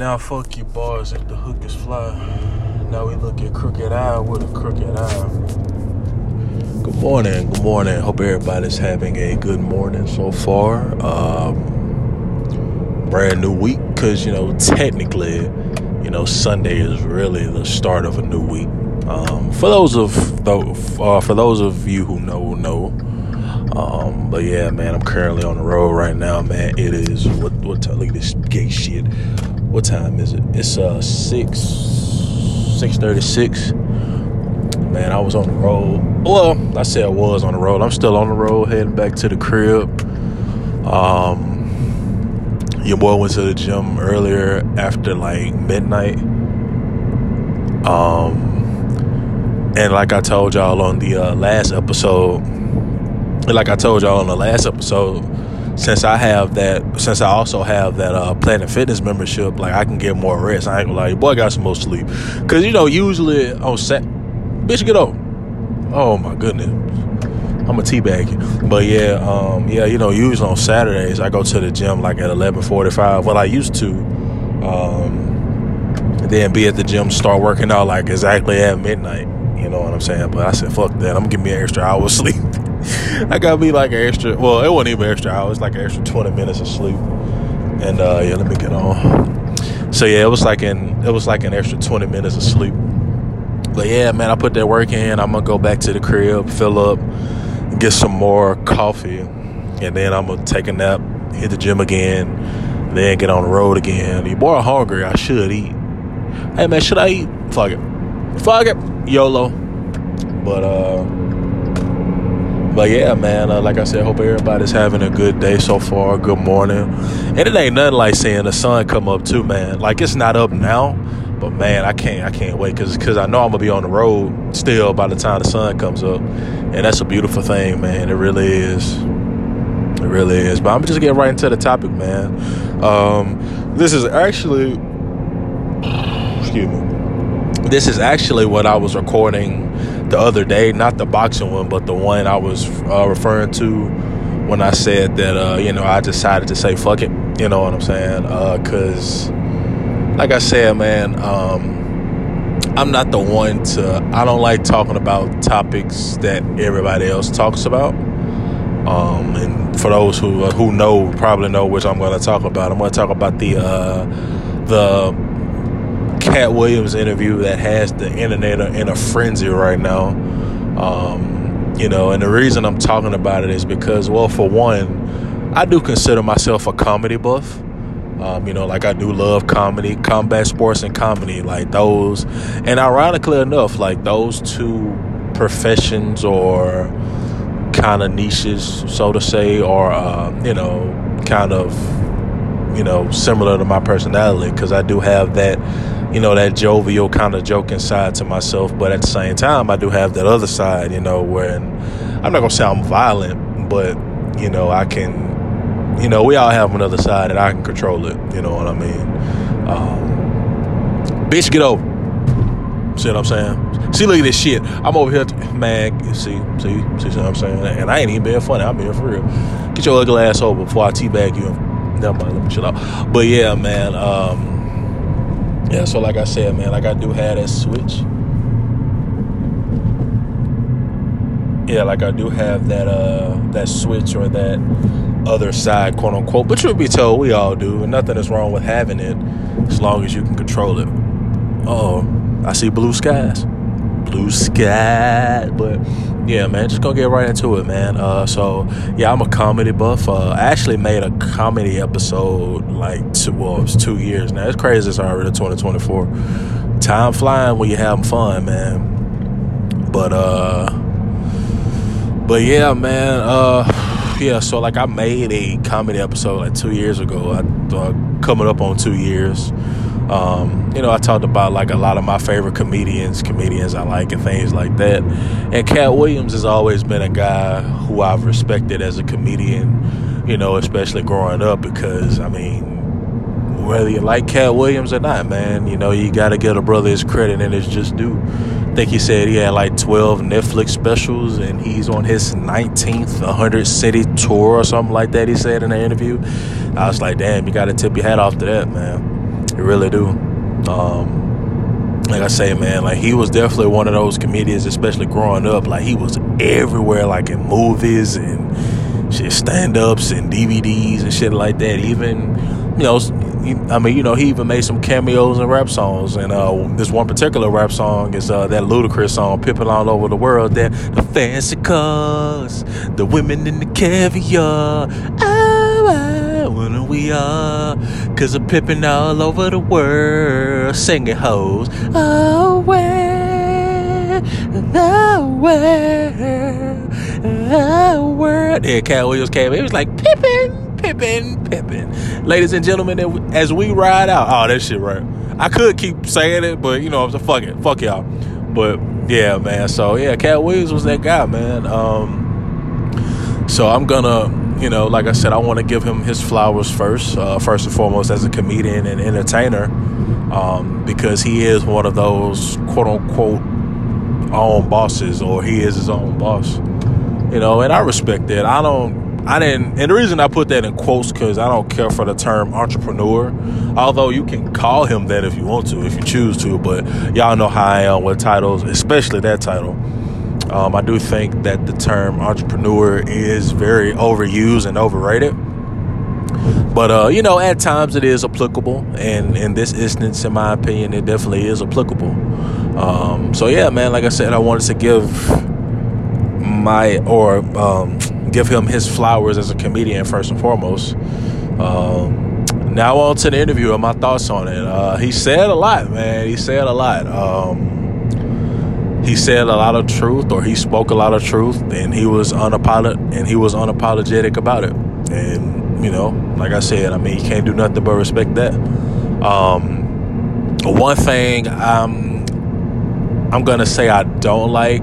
Now fuck you bars if the hook is fly. Now we look at crooked eye with a crooked eye. Good morning, good morning. Hope everybody's having a good morning so far. Um, brand new week, cause you know technically, you know Sunday is really the start of a new week. Um, for those of uh, for those of you who know know. Um, but yeah, man, I'm currently on the road right now, man. It is what what? Look at this gay shit. What time is it? It's uh six six thirty six. Man, I was on the road. Well, I said I was on the road. I'm still on the road, heading back to the crib. Um, your boy went to the gym earlier after like midnight. Um, and like I told y'all on the uh, last episode, like I told y'all on the last episode, since I have that, since I also have that uh, Planet Fitness membership, like I can get more rest. I ain't gonna lie, boy, I got some more sleep. Cause you know, usually on set, bitch, get up. Oh my goodness, I'm a teabag. But yeah, um, yeah, you know, usually on Saturdays I go to the gym like at 11:45. Well, I used to. Um, then be at the gym, start working out like exactly at midnight. You know what I'm saying? But I said, fuck that. I'm gonna give me an extra hour of sleep. I got me like an extra. Well, it wasn't even extra hour. It was like an extra 20 minutes of sleep. And uh, yeah, let me get on. So yeah, it was like an it was like an extra 20 minutes of sleep. But yeah, man, I put that work in. I'm gonna go back to the crib, fill up, get some more coffee, and then I'm gonna take a nap, hit the gym again, then get on the road again. You boy hungry, I should eat. Hey man, should I eat? Fuck it. Fuck it. YOLO. But uh but yeah, man, uh, like I said, hope everybody's having a good day so far. Good morning. And it ain't nothing like seeing the sun come up too, man. Like it's not up now, but man, I can't, I can't wait because because I know I'm gonna be on the road still by the time the sun comes up, and that's a beautiful thing, man. It really is. It really is. But I'm just getting right into the topic, man. Um, this is actually, excuse me. This is actually what I was recording the other day, not the boxing one, but the one I was uh, referring to when I said that, uh, you know, I decided to say fuck it. You know what I'm saying? Because, uh, like I said, man, um, I'm not the one to, I don't like talking about topics that everybody else talks about. Um, and for those who uh, who know, probably know which I'm going to talk about. I'm going to talk about the uh, the Katt Williams interview that has the internet in a frenzy right now. Um, you know, and the reason I'm talking about it is because, well, for one, I do consider myself a comedy buff. Um, you know, like I do love comedy, combat sports, and comedy, like those. And ironically enough, like those two professions or kind of niches, so to say, or uh, you know, kind of you know similar to my personality because I do have that you know that jovial kind of joking side to myself but at the same time i do have that other side you know where i'm not gonna say i'm violent but you know i can you know we all have another side and i can control it you know what i mean? Um, bitch get over. See what i'm saying? See look at this shit. I'm over here to, man see see see what i'm saying? And i ain't even being funny i'm being for real. Get your ugly ass over before i teabag you. Never mind let me chill out. But yeah man um yeah, so like I said, man, like I do have that switch. Yeah, like I do have that uh that switch or that other side, quote unquote. But truth be told, we all do, and nothing is wrong with having it as long as you can control it. Oh, I see blue skies. Blue sky. But yeah, man, just gonna get right into it, man. Uh, so yeah, I'm a comedy buff. Uh, I actually made a comedy episode like two, well, it was two years now. It's crazy. It's already 2024. Time flying when you're having fun, man. But uh, but yeah, man. Uh, yeah. So like, I made a comedy episode like two years ago. I uh, coming up on two years. Um, you know, I talked about like a lot of my favorite comedians, comedians I like, and things like that. And Katt Williams has always been a guy who I've respected as a comedian, you know, especially growing up because, I mean, whether you like Katt Williams or not, man, you know, you got to give a brother his credit and it's just due. I think he said he had like 12 Netflix specials and he's on his 19th 100 city tour or something like that, he said in the interview. I was like, damn, you got to tip your hat off to that, man Really do. Um, like I say, man, like he was definitely one of those comedians, especially growing up. Like he was everywhere, like in movies and shit, stand ups and DVDs and shit like that. Even, you know, I mean, you know, he even made some cameos in rap songs. And uh, this one particular rap song is uh, that Ludacris song, "Pimpin' All Over the World." That the fancy cars, the women in the caviar. Oh, wanna we are, cause I'm pippin' all over the world, singing hoes. Where the world, the world. Yeah, Katt Williams came. It was like Pippin. Pippin, Pippin. Ladies and gentlemen, as we ride out, oh, that shit right. I could keep saying it, but you know, I'm fuck it, fuck y'all. But yeah, man. So yeah, Katt Williams was that guy, man. Um, so I'm gonna, you know, like I said, I want to give him his flowers first, uh, first and foremost as a comedian and entertainer, um, because he is one of those quote unquote own bosses, or he is his own boss. You know, and I respect that. I don't I didn't, and the reason I put that in quotes because I don't care for the term entrepreneur. Although you can call him that if you want to, if you choose to. But y'all know how I am with titles, especially that title. Um, I do think that the term entrepreneur is very overused and overrated. But uh, you know, at times it is applicable, and in this instance, in my opinion, it definitely is applicable. Um, so yeah, man, like I said, I wanted to give my or um, give him his flowers as a comedian first and foremost. Um, now on to the interview and my thoughts on it. Uh, he said a lot, man. He said a lot. Um, he said a lot of truth, or he spoke a lot of truth, and he was unapolog- and he was unapologetic about it. And you know, like I said, I mean, you can't do nothing but respect that. Um, one thing I'm I'm gonna say I don't like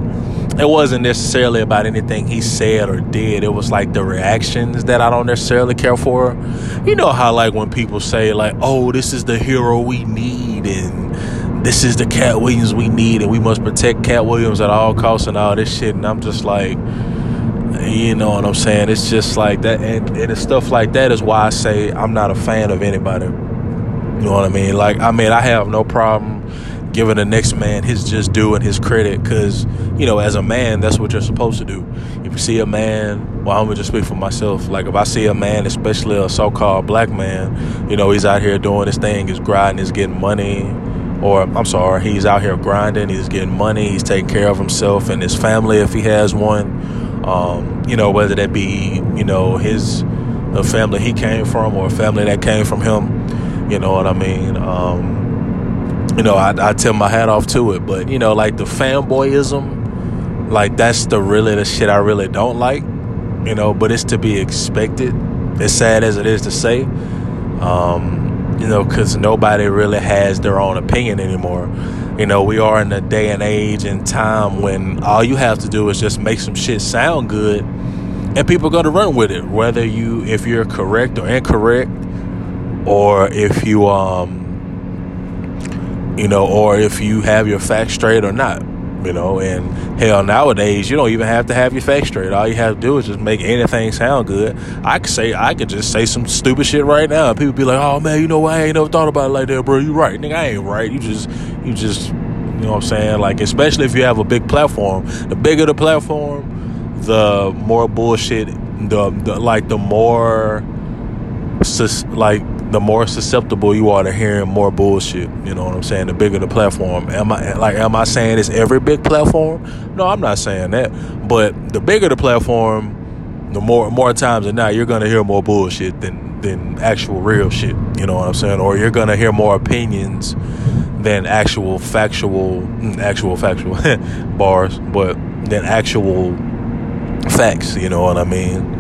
it wasn't necessarily about anything he said or did. It was like the reactions that I don't necessarily care for. You know how like when people say like, "Oh, this is the hero we need," this is the Katt Williams we need, and we must protect Katt Williams at all costs and all this shit. And I'm just like, you know what I'm saying? It's just like that, and, and stuff like that is why I say I'm not a fan of anybody. You know what I mean? Like, I mean, I have no problem giving the next man his just due and his credit because you know as a man that's what you're supposed to do if you see a man well i'm gonna just speak for myself like if i see a man especially a so-called black man you know he's out here doing his thing he's grinding he's getting money or i'm sorry he's out here grinding he's getting money he's taking care of himself and his family if he has one um, you know whether that be you know his the family he came from or a family that came from him you know what i mean um, you know, I, I tip my hat off to it. But you know, like the fanboyism, like that's the really the shit I really don't like. You know, but it's to be expected. As sad as it is to say, um, you know, because nobody really has their own opinion anymore. You know, we are in a day and age and time when all you have to do is just make some shit sound good, and people are gonna run with it, whether you if you're correct or incorrect, or if you um you know, or if you have your facts straight or not, you know. And hell, nowadays you don't even have to have your facts straight. All you have to do is just make anything sound good. I could say I could just say some stupid shit right now, people be like, "Oh man, you know what? I ain't never thought about it like that, bro. You right, nigga. I ain't right. You just, you just." You know what I'm saying? Like, especially if you have a big platform. The bigger the platform, the more bullshit. The, the like the more, like the more susceptible you are to hearing more bullshit. You know what I'm saying? The bigger the platform. Am I like am I saying it's every big platform? No, I'm not saying that. But the bigger the platform, the more more times than not, you're gonna hear more bullshit than than actual real shit. You know what I'm saying? Or you're gonna hear more opinions than actual factual mm, actual factual bars, but than actual facts. You know what I mean?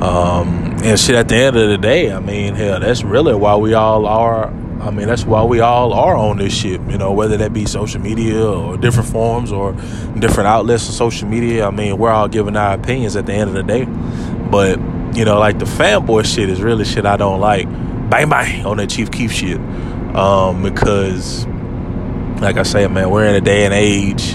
Um, and shit, at the end of the day, I mean, hell, that's really why we all are. I mean, that's why we all are on this shit, you know, whether that be social media or different forms or different outlets of social media. I mean, we're all giving our opinions at the end of the day. But, you know, like the fanboy shit is really shit I don't like. Bang, bang on that Chief Keef shit. Um, because, like I say, man, we're in a day and age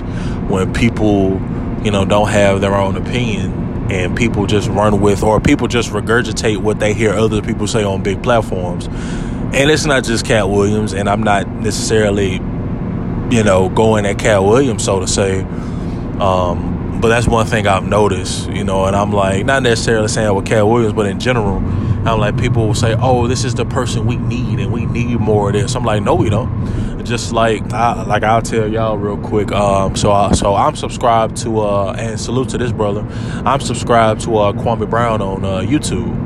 when people, you know, don't have their own opinion and people just run with or people just regurgitate what they hear other people say on big platforms and it's not just Katt Williams, and I'm not necessarily, you know, going at Katt Williams, so to say. Um, but that's one thing I've noticed, you know, and I'm like, not necessarily saying with Katt Williams, but in general, I'm like, people will say, oh, this is the person we need, and we need more of this. I'm like, no, we don't. Just like, I, like I'll tell y'all real quick. Um, so, I, so I'm subscribed to, uh, and salute to this brother. I'm subscribed to uh, Kwame Brown on uh, YouTube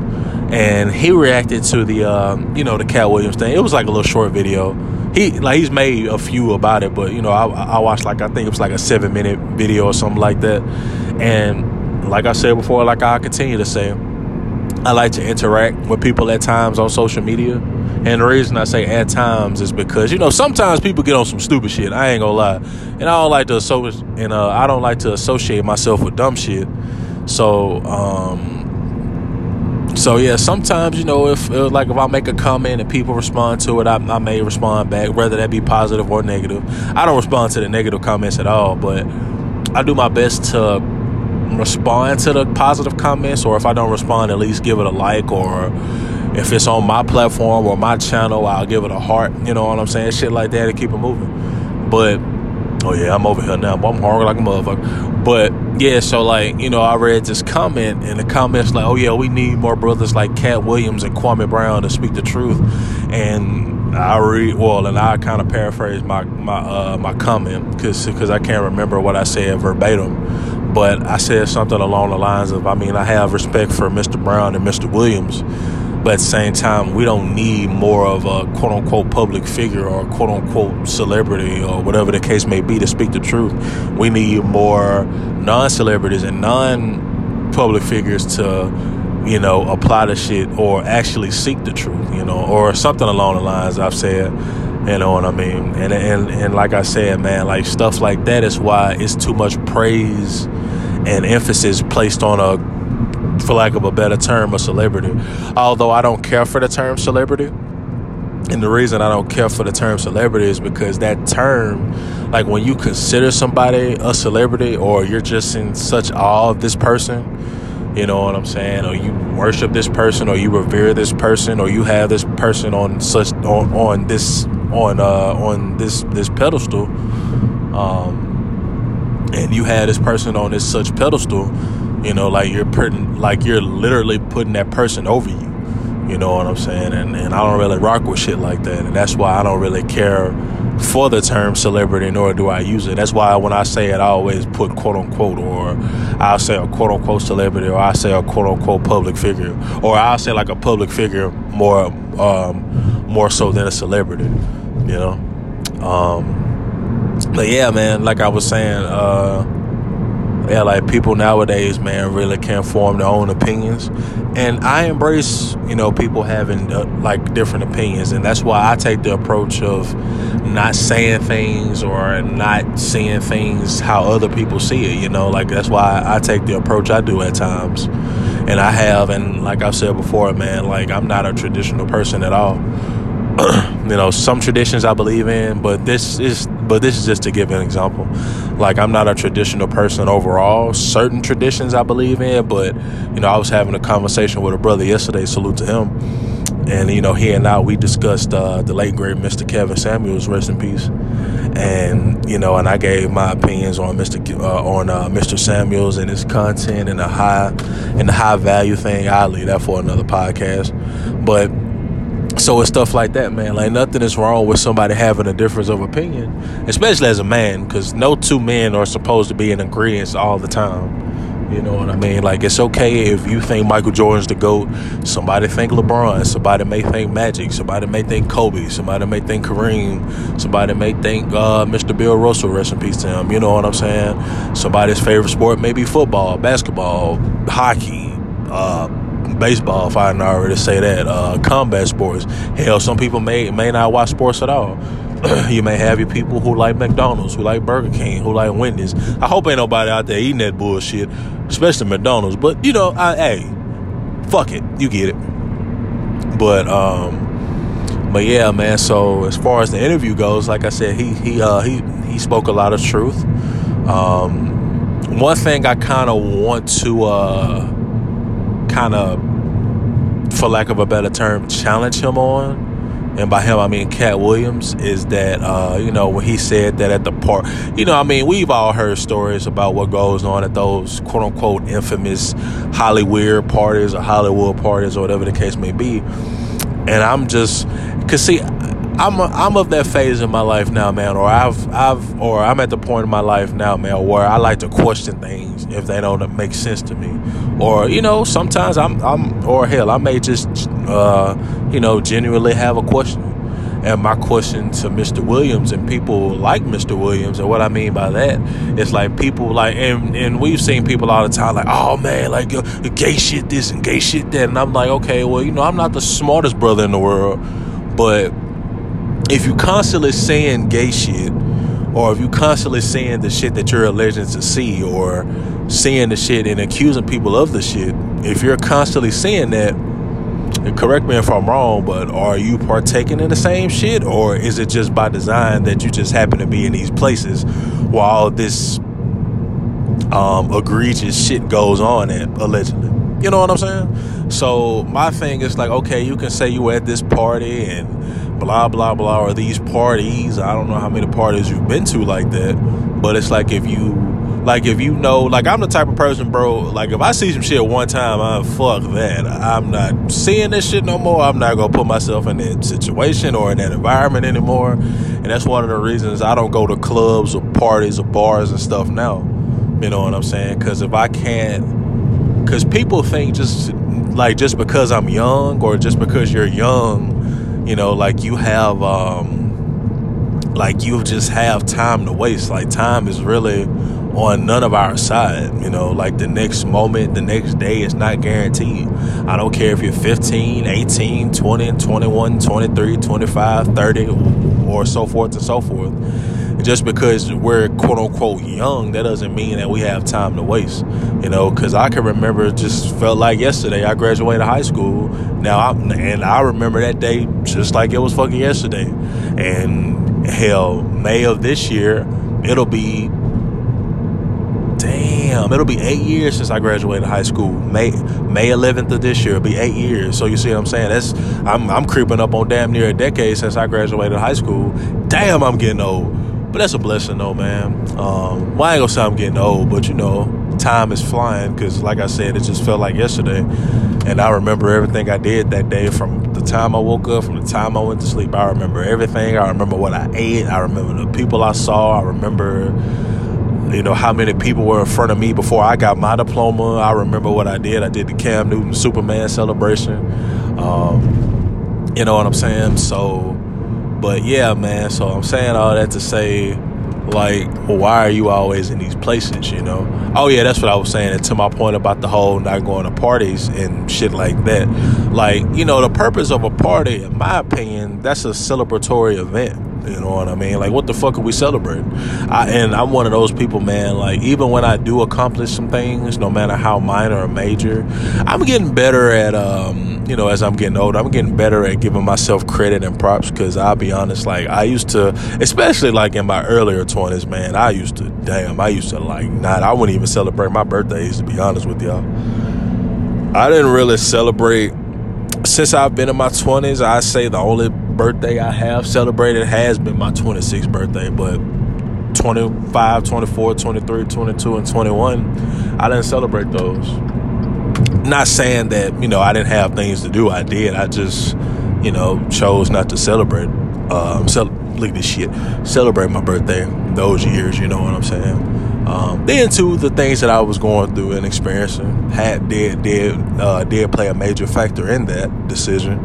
and he reacted to the um, you know the Katt Williams thing. It was like a little short video. He like he's made a few about it, but you know I, I watched like I think it was like a seven minute video or something like that. And like I said before, like I continue to say, I like to interact with people at times on social media. And the reason I say at times is because you know sometimes people get on some stupid shit. I ain't gonna lie, and I don't like to associate and uh, I don't like to associate myself with dumb shit. So um, so yeah, sometimes you know if uh, like if I make a comment and people respond to it, I, I, may respond back, whether that be positive or negative. I don't respond to the negative comments at all, but I do my best to respond to the positive comments, or if I don't respond, at least give it a like, or if it's on my platform or my channel, I'll give it a heart. You know what I'm saying? Shit like that to keep it moving. But oh yeah, I'm over here now. but I'm hungry like a motherfucker. But yeah, so like, you know, I read this comment and the comments like, oh yeah, we need more brothers like Katt Williams and Kwame Brown to speak the truth. And I read well, and I kind of paraphrase my my uh, my comment because because I can't remember what I said verbatim, but I said something along the lines of, I mean, I have respect for Mr. Brown and Mr. Williams, but at the same time, we don't need more of a quote unquote public figure or quote unquote celebrity or whatever the case may be to speak the truth. We need more non celebrities and non public figures to, you know, apply the shit or actually seek the truth, you know, or something along the lines I've said. You know what I mean? And and and like I said, man, like stuff like that is why it's too much praise and emphasis placed on a for lack of a better term, a celebrity. Although I don't care for the term celebrity. And the reason I don't care for the term celebrity is because that term, like when you consider somebody a celebrity or you're just in such awe of this person, you know what I'm saying, or you worship this person or you revere this person or you have this person on such on, on this on uh on this this pedestal um and you have this person on this such pedestal you know, like you're putting, like you're literally putting that person over you. You know what I'm saying? And and I don't really rock with shit like that, and that's why I don't really care for the term celebrity, nor do I use it. That's why when I say it, I always put quote unquote, or I'll say a quote unquote celebrity, or I say a quote unquote public figure, or I'll say like a public figure more um, more so than a celebrity. You know. Um, but yeah, man, like I was saying. Uh, yeah, like people nowadays, man, really can't form their own opinions, and I embrace, you know, people having uh, like different opinions, and that's why I take the approach of not saying things or not seeing things how other people see it. You know, like that's why I take the approach I do at times, and I have, and like I've said before, man, like I'm not a traditional person at all. you know, some traditions I believe in, but this is but this is just to give an example. Like I'm not a traditional person overall. Certain traditions I believe in, but you know, I was having a conversation with a brother yesterday. Salute to him. And you know, he and I we discussed uh, the late great Mr. Kevin Samuels, rest in peace. And you know, and I gave my opinions on Mr. Uh, on uh, Mr. Samuels and his content and the high and the high value thing. I'll leave that for another podcast. But so it's stuff like that, man. Like nothing is wrong with somebody having a difference of opinion, especially as a man, because no two men are supposed to be in agreement all the time. You know what I mean? Like it's okay if you think Michael Jordan's the GOAT. Somebody think LeBron. Somebody may think Magic. Somebody may think Kobe. Somebody may think Kareem. Somebody may think uh, Mr. Bill Russell. Rest in peace to him. You know what I'm saying? Somebody's favorite sport may be football, basketball, hockey. Uh, baseball, if I didn't already say that. Uh, combat sports. Hell, some people may may not watch sports at all. you may have your people who like McDonald's, who like Burger King, who like Wendy's. I hope ain't nobody out there eating that bullshit, especially McDonald's. But you know, I, hey, fuck it, you get it. But um, but yeah, man. So as far as the interview goes, like I said, he he uh, he he spoke a lot of truth. Um, one thing I kind of want to uh kind of, for lack of a better term, challenge him on and by him I mean Katt Williams, is that uh, you know when he said that at the park, you know I mean we've all heard stories about what goes on at those quote unquote infamous Hollywood parties or Hollywood parties or whatever the case may be, and I'm just cause see. I'm a, I'm of that phase in my life now, man, or I've I've or I'm at the point in my life now, man, where I like to question things if they don't make sense to me, or you know, sometimes I'm I'm or hell, I may just uh, you know genuinely have a question, and my question to Mr. Williams and people like Mr. Williams, and what I mean by that is like people like, and and we've seen people all the time like, oh man, like gay shit this and gay shit that, and I'm like, okay, well, you know, I'm not the smartest brother in the world, but if you constantly saying gay shit, or if you constantly saying the shit that you're alleged to see, or saying the shit and accusing people of the shit, if you're constantly saying that, correct me if I'm wrong, but are you partaking in the same shit, or is it just by design that you just happen to be in these places while this um, egregious shit goes on at allegedly? You know what I'm saying? So my thing is like, okay, you can say you were at this party and blah blah blah, or these parties. I don't know how many parties you've been to like that, but it's like if you like if you know like i'm the type of person bro like if i see some shit one time i'm fuck that. I'm not seeing this shit no more. I'm not gonna put myself in that situation or in that environment anymore. And that's one of the reasons i don't go to clubs or parties or bars and stuff now. You know what i'm saying? Because if i can't because people think just like just because i'm young or just because you're young you know like you have um like you just have time to waste like time is really on none of our side. You know, like the next moment, the next day is not guaranteed. I don't care if you're 15, 18, 20, 21, 23, 25, 30, or so forth and so forth. Just because we're quote unquote young, that doesn't mean that we have time to waste. You know, because I can remember just felt like yesterday I graduated high school. Now, I'm, and I remember that day just like it was fucking yesterday. And hell, May of this year, it'll be damn, it'll be eight years since I graduated high school. May May 11th of this year, it'll be eight years. So you see what I'm saying? That's I'm I'm creeping up on damn near a decade since I graduated high school. Damn, I'm getting old. But that's a blessing though, man. Um, well, I ain't gonna say I'm getting old, but you know, time is flying because, like I said, it just felt like yesterday. And I remember everything I did that day from the time I woke up, from the time I went to sleep. I remember everything. I remember what I ate. I remember the people I saw. I remember you know how many people were in front of me before I got my diploma. I remember what I did. I did the Cam Newton Superman celebration. Um, you know what I'm saying? So, but yeah, man. So I'm saying all that to say, like, why are you always in these places? You know? Oh yeah, that's what I was saying. And to my point about the whole not going to parties and shit like that. Like, you know, the purpose of a party, in my opinion, that's a celebratory event you know what I mean? Like, what the fuck are we celebrating? I, and I'm one of those people, man. Like, even when I do accomplish some things, no matter how minor or major, I'm getting better at, um, you know, as I'm getting older, I'm getting better at giving myself credit and props. Because I'll be honest, like, I used to, especially like in my earlier 20s, man, I used to, damn, I used to like not, I wouldn't even celebrate my birthdays, to be honest with y'all. I didn't really celebrate since I've been in my 20s. I say the only birthday I have celebrated has been my 26th birthday, but 25, 24, 23, 22, and 21, I didn't celebrate those. Not saying that, you know, I didn't have things to do. I did. I just, you know, chose not to celebrate. Um, look this shit. Celebrate my birthday those years, you know what I'm saying? Um, then too, the things that I was going through and experiencing had did did uh, did play a major factor in that decision.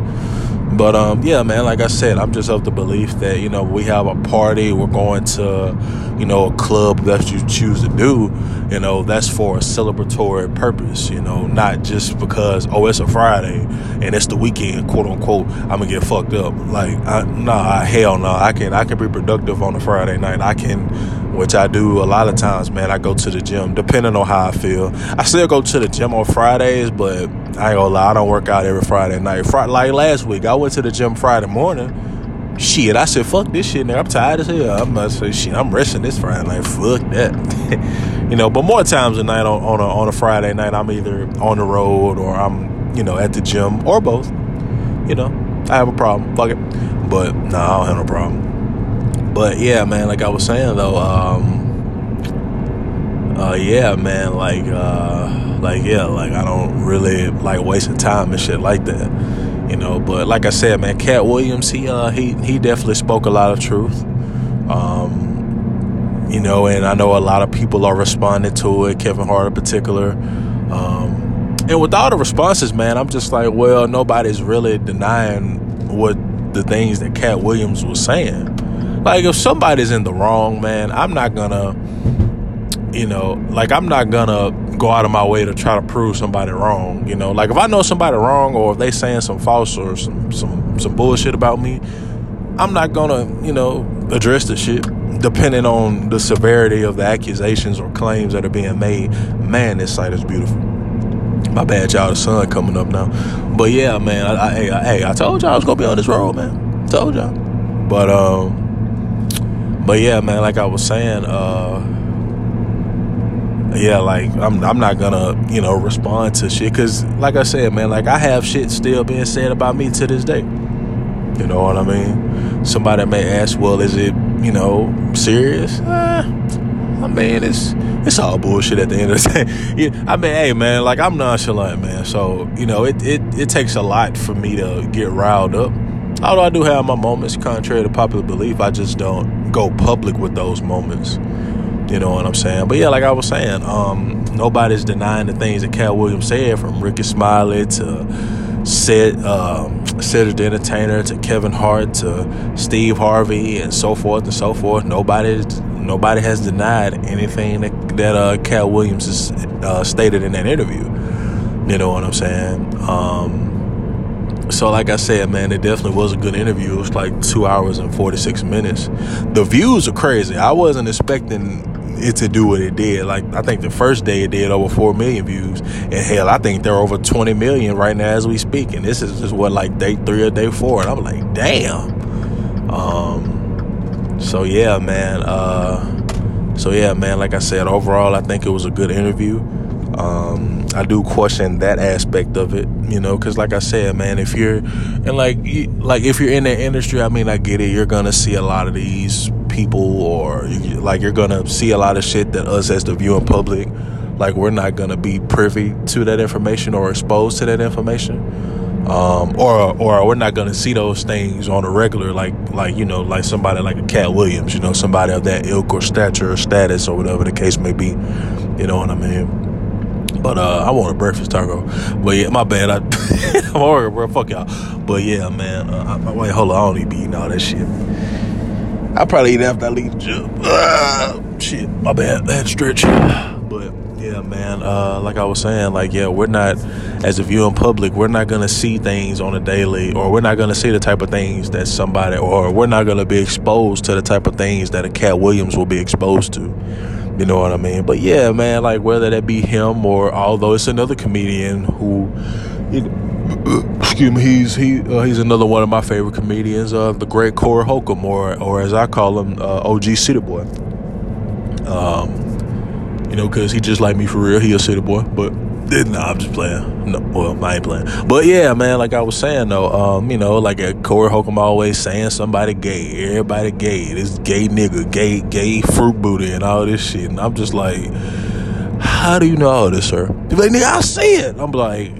But um, yeah, man, like I said, I'm just of the belief that you know we have a party, we're going to, you know, a club that you choose to do, you know, that's for a celebratory purpose, you know, not just because oh it's a Friday and it's the weekend, quote unquote. I'm gonna get fucked up. Like, I, nah, hell no, I can I can be productive on a Friday night. I can, which I do a lot of times, man. I go to the gym depending on how I feel. I still go to the gym on Fridays, but I ain't gonna lie, I don't work out every Friday night. Friday, like last week, I went to the gym Friday morning. Shit, I said, fuck this shit, nigga. I'm tired as hell. I'm not say shit. I'm resting this Friday night. Fuck that. you know, but more times than night on, on a on a Friday night, I'm either on the road or I'm, you know, at the gym or both. You know. I have a problem. Fuck it. But no, nah, I don't have no problem. But yeah, man, like I was saying though, um, uh, yeah, man, like, uh, like, yeah, like I don't really like wasting time and shit like that, you know. But like I said, man, Katt Williams, he, uh, he, he definitely spoke a lot of truth. Um, you know, and I know a lot of people are responding to it. Kevin Hart in particular. Um, and with all the responses, man, I'm just like, well, nobody's really denying what the things that Katt Williams was saying. Like, if somebody's in the wrong, man, I'm not gonna you know, like I'm not gonna go out of my way to try to prove somebody wrong. You know, like if I know somebody wrong or if they saying some false or some some some bullshit about me, I'm not gonna you know address the shit depending on the severity of the accusations or claims that are being made. Man, this site is beautiful. My bad, y'all. The sun coming up now, but yeah, man. I, I, hey, I, hey, I told y'all I was gonna be on this road, man. Told y'all, but um, but yeah, man. Like I was saying, uh yeah, like I'm I'm not gonna you know respond to shit because like I said, man, like I have shit still being said about me to this day. You know what I mean? Somebody may ask, well, is it you know serious? Eh, I mean, it's it's all bullshit at the end of the day. yeah, I mean, hey, man, like I'm nonchalant, man. So you know, it it it takes a lot for me to get riled up. Although I do have my moments, contrary to popular belief, I just don't go public with those moments. You know what I'm saying? But yeah, like I was saying, um, nobody's denying the things that Katt Williams said, from Rickey Smiley to Sid, um, Cedric the Entertainer to Kevin Hart to Steve Harvey and so forth and so forth. Nobody, nobody has denied anything that that uh, Katt Williams has uh, stated in that interview. You know what I'm saying? Um, so, like I said, man, it definitely was a good interview. It was like two hours and 46 minutes. The views are crazy. I wasn't expecting it to do what it did. Like I think the first day it did over four million views, and hell, I think they're over twenty million right now as we speak. And this is just what like day three or day four, and I'm like, damn. Um, so yeah, man. Uh, so yeah, man. Like I said, overall, I think it was a good interview. Um, I do question that aspect of it, you know, because like I said, man, if you're and like like if you're in the industry, I mean, I get it. You're gonna see a lot of these people or like you're gonna see a lot of shit that us as the viewing public like we're not gonna be privy to that information or exposed to that information um, or or we're not gonna see those things on a regular like like you know like somebody like a Katt Williams you know somebody of that ilk or stature or status or whatever the case may be you know what I mean but uh, I want a breakfast taco. But yeah, my bad. I, I'm hungry, bro. Fuck y'all. But yeah, man. Uh, I, wait, hold on. I don't need to be eating all that shit. I probably eat after I leave the gym. Shit, my bad. I had stretch. But yeah, man. Uh, like I was saying, like yeah, we're not as a viewing public. We're not gonna see things on a daily, or we're not gonna see the type of things that somebody, or we're not gonna be exposed to the type of things that a Katt Williams will be exposed to. You know what I mean? But yeah, man. Like whether that be him or although it's another comedian who. You know, excuse me, he's he uh, he's another one of my favorite comedians, uh, the great Corey Holcomb, or or as I call him, uh, OG City Boy. Um, you know, cause he just like me for real. He a city boy, but nah, I'm just playing. No, well, I ain't playing. But yeah, man, like I was saying though, um, you know, like uh, Corey Holcomb always saying somebody gay, everybody gay, this gay nigga, gay, gay fruit booty, and all this shit, and I'm just like, how do you know all this, sir? He's like, nigga, I see it. I'm like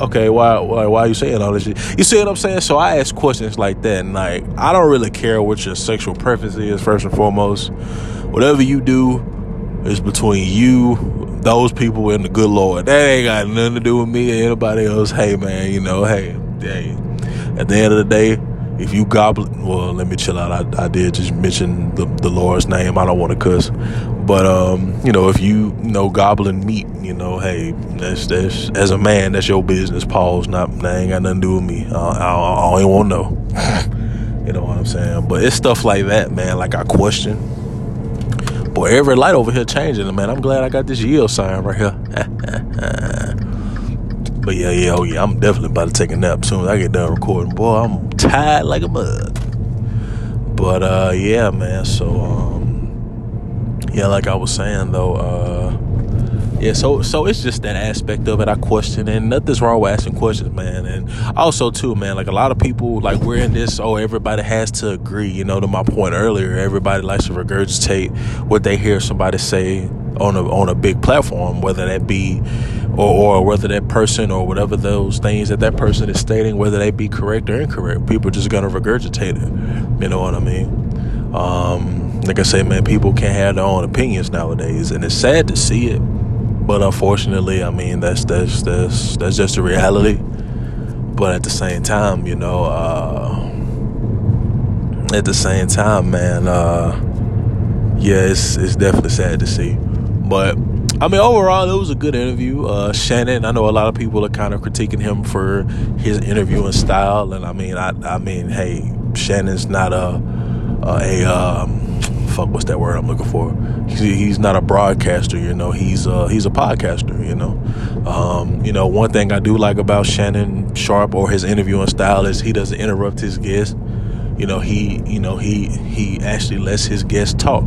okay, why, why, why are you saying all this shit? You see what I'm saying? So I ask questions like that, and like, I don't really care what your sexual preference is, first and foremost. Whatever you do is between you, those people, and the good Lord. That ain't got nothing to do with me or anybody else. Hey, man, you know, hey, hey, at the end of the day, if you goblin, well, let me chill out. I, I did just mention the, the Lord's name. I don't want to cuss, but um, you know, if you, know goblin meat, you know, hey, that's that's as a man, that's your business. Pause. Not that ain't got nothing to do with me. I, I, I don't want to know. you know what I'm saying? But it's stuff like that, man. Like I question. Boy, every light over here changing, man. I'm glad I got this yield sign right here. But yeah, yeah, oh yeah, I'm definitely about to take a nap soon I get done recording. Boy, I'm tired like a mug. But uh yeah, man, so um yeah, like I was saying though, uh yeah, so so it's just that aspect of it I question, and nothing's wrong with asking questions, man. And also too, man, like a lot of people, like we're in this. Oh, everybody has to agree. You know, to my point earlier, everybody likes to regurgitate what they hear somebody say on a on a big platform, whether that be or, or whether that person or whatever those things that that person is stating, whether they be correct or incorrect, people are just gonna regurgitate it. You know what I mean? Um, like I say, man, people can't have their own opinions nowadays, and it's sad to see it. But unfortunately, I mean, that's that's that's that's just the reality. But at the same time, you know, uh, at the same time, man, uh, yeah, it's it's definitely sad to see. But I mean, overall, it was a good interview. Uh, Shannon, I know a lot of people are kind of critiquing him for his interviewing style, and I mean, I, I mean, hey, Shannon's not a a, a um, fuck. What's that word I'm looking for? He's, he's not a broadcaster, you know. He's uh, he's a podcaster, you know. Um, you know, one thing I do like about Shannon Sharpe or his interviewing style is he doesn't interrupt his guests. You know, he you know he he actually lets his guests talk.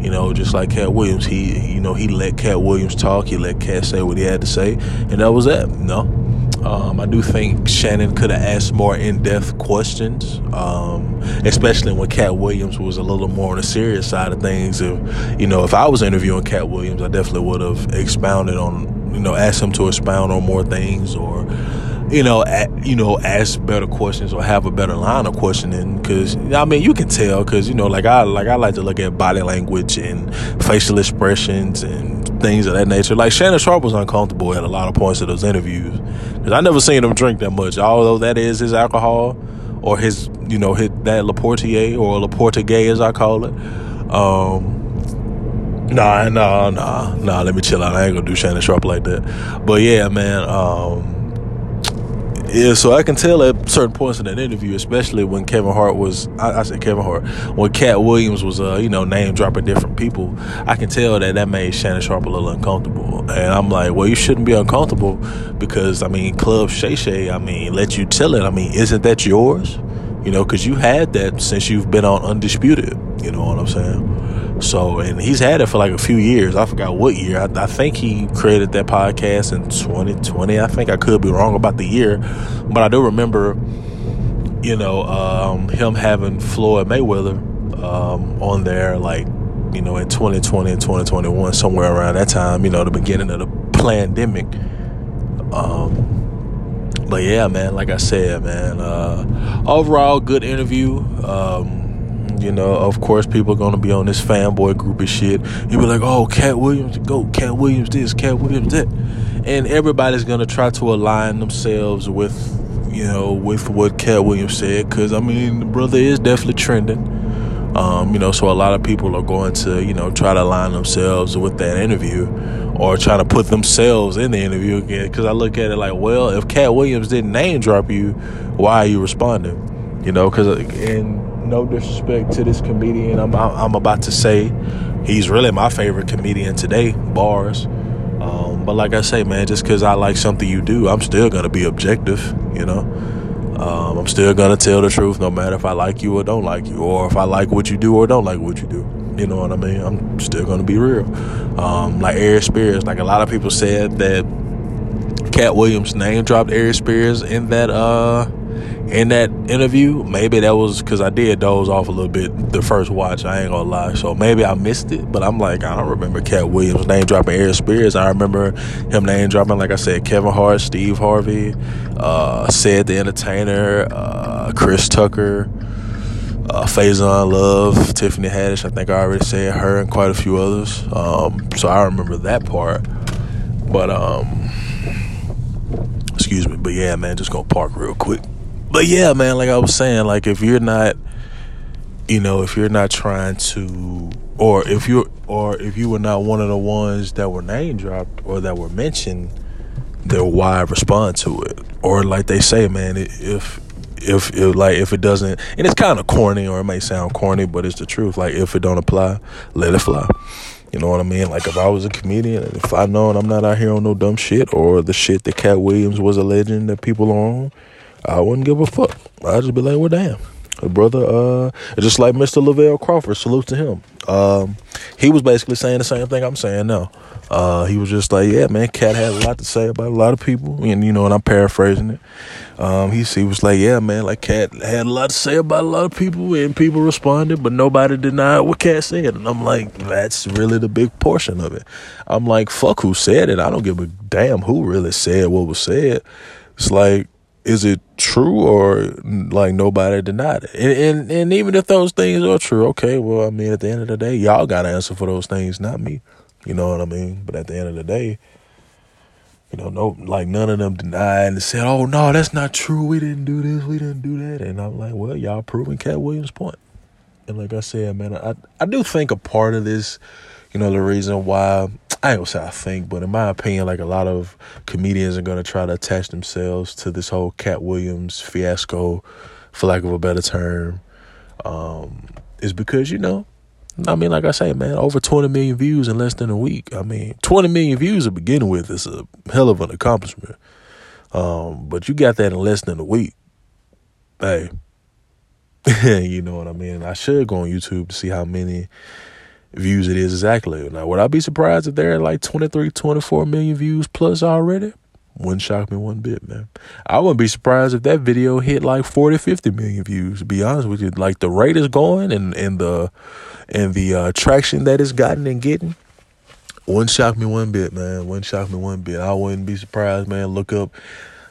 You know, just like Katt Williams, he you know he let Katt Williams talk. He let Katt say what he had to say, and that was that. You know, um, I do think Shannon could have asked more in-depth questions, um, especially when Katt Williams was a little more on the serious side of things. If you know, if I was interviewing Katt Williams, I definitely would have expounded on, you know, asked him to expound on more things or you know, at, you know, ask better questions or have a better line of questioning. Because I mean, you can tell. Because you know, like I like I like to look at body language and facial expressions and things of that nature. Like Shannon Sharpe was uncomfortable at a lot of points of those interviews because I never seen him drink that much. Although that is his alcohol or his, you know, his, that Laportier or Laportigay as I call it. Um, Nah, nah, nah, nah. Let me chill out. I ain't gonna do Shannon Sharpe like that. But yeah, man. Um, yeah, so I can tell at certain points in that interview, especially when Kevin Hart was, I, I said Kevin Hart, when Katt Williams was, uh, you know, name dropping different people, I can tell that that made Shannon Sharpe a little uncomfortable. And I'm like, well, you shouldn't be uncomfortable because, I mean, Club Shay Shay, I mean, let you tell it. I mean, isn't that yours? You know, because you had that since you've been on Undisputed. You know what I'm saying? So, and he's had it for like a few years. I forgot what year. I, I, think he created that podcast in 2020. I think I could be wrong about the year, but I do remember, you know, um, him having Floyd Mayweather um, on there, like, you know, in 2020 and 2021, somewhere around that time, you know, the beginning of the pandemic. Um, but yeah, man, like I said, man, uh, overall good interview. Um, you know, of course, people are gonna be on this fanboy group of shit. You be like, "Oh, Katt Williams, go, Katt Williams, this, Katt Williams, that," and everybody's gonna try to align themselves with, you know, with what Katt Williams said. Because I mean, the brother is definitely trending. Um, you know, so a lot of people are going to, you know, try to align themselves with that interview or try to put themselves in the interview again. Because I look at it like, well, if Katt Williams didn't name drop you, why are you responding? You know, because and no disrespect to this comedian. I'm, I'm about to say he's really my favorite comedian today bars. Um, but like i say man just because i like something you do i'm still gonna be objective you know? Um, i'm still gonna tell the truth no matter if i like you or don't like you or if i like what you do or don't like what you do. You know what i mean? I'm still gonna be real. Um, like Aries Spears like a lot of people said that Katt Williams name dropped Aries Spears in that uh in that interview, maybe that was because I did doze off a little bit the first watch. I ain't gonna lie, so maybe I missed it. But I'm like, I don't remember Katt Williams name dropping Aries Spears. I remember him name dropping, like I said, Kevin Hart, Steve Harvey, uh, Ced the Entertainer, uh, Chris Tucker. Uh, Faizon Love, Tiffany Haddish, I think I already said her, and quite a few others. Um, so I remember that part. But um, excuse me. But yeah, man, just gonna park real quick but yeah, man, like I was saying, like if you're not, you know, if you're not trying to, or if you're, or if you were not one of the ones that were name dropped or that were mentioned, then why respond to it? Or like they say, man, if if if like if it doesn't and it's kind of corny or it may sound corny but it's the truth. Like if it don't apply let it fly. You know what i mean? Like if i was a comedian if i know i'm not out here on no dumb shit or the shit that Katt Williams was alleging that people are on I wouldn't give a fuck. I'd just be like, well, damn. Brother, uh, just like Mr. Lavell Crawford, salute to him. Um, he was basically saying the same thing I'm saying now. Uh, he was just like, yeah, man, Katt had a lot to say about a lot of people, and you know, and I'm paraphrasing it. Um, he, he was like, yeah, man, like Katt had a lot to say about a lot of people, and people responded, but nobody denied what Katt said. And I'm like, that's really the big portion of it. I'm like, fuck who said it. I don't give a damn who really said what was said. It's like, is it true or like nobody denied it? And, and and even if those things are true, okay, well, I mean, at the end of the day, y'all got to answer for those things, not me. You know what I mean? But at the end of the day, you know, no, like none of them denied and said, "Oh no, that's not true. We didn't do this. We didn't do that." And I'm like, "Well, y'all proving Katt Williams' point." And like I said, man, I I do think a part of this, you know, the reason why I say I think, but in my opinion, like a lot of comedians are gonna try to attach themselves to this whole Katt Williams fiasco, for lack of a better term, um, is because you know I mean, like I say, man, over 20 million views in less than a week. I mean, 20 million views to begin with is a hell of an accomplishment. Um, but you got that in less than a week. Hey, you know what I mean? I should go on YouTube to see how many views it is exactly. Now, would I be surprised if they're at like 23, 24 million views plus already? Wouldn't shock me one bit, man. I wouldn't be surprised if that video hit like 40, 50 million views, to be honest with you. Like the rate is going and, and the and the uh, traction that it's gotten and getting. Wouldn't shock me one bit, man. Wouldn't shock me one bit. I wouldn't be surprised, man. Look up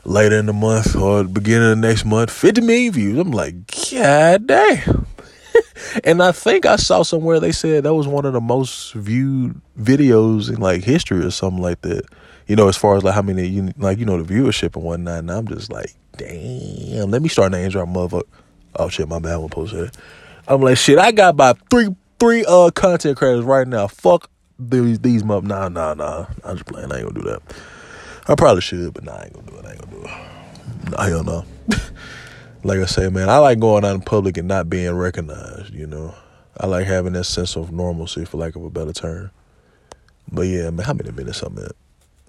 later in the month or beginning of the next month, 50 million views. I'm like, God damn. and I think I saw somewhere they said that was one of the most viewed videos in like history or something like that you know, as far as like how many, you, like, you know, the viewership and whatnot. And I'm just like, damn, let me start name drop mother. Oh shit, my bad, I won't post it. I'm like, shit, I got about three, three, uh, content creators right now. Fuck these, these mother. Nah, nah, nah. I'm just playing. I ain't gonna do that. I probably should, but nah, I ain't gonna do it. I ain't gonna do it. No. like I say, man, I like going out in public and not being recognized, you know. I like having that sense of normalcy, for lack of a better term. But yeah, man, how many minutes I'm at?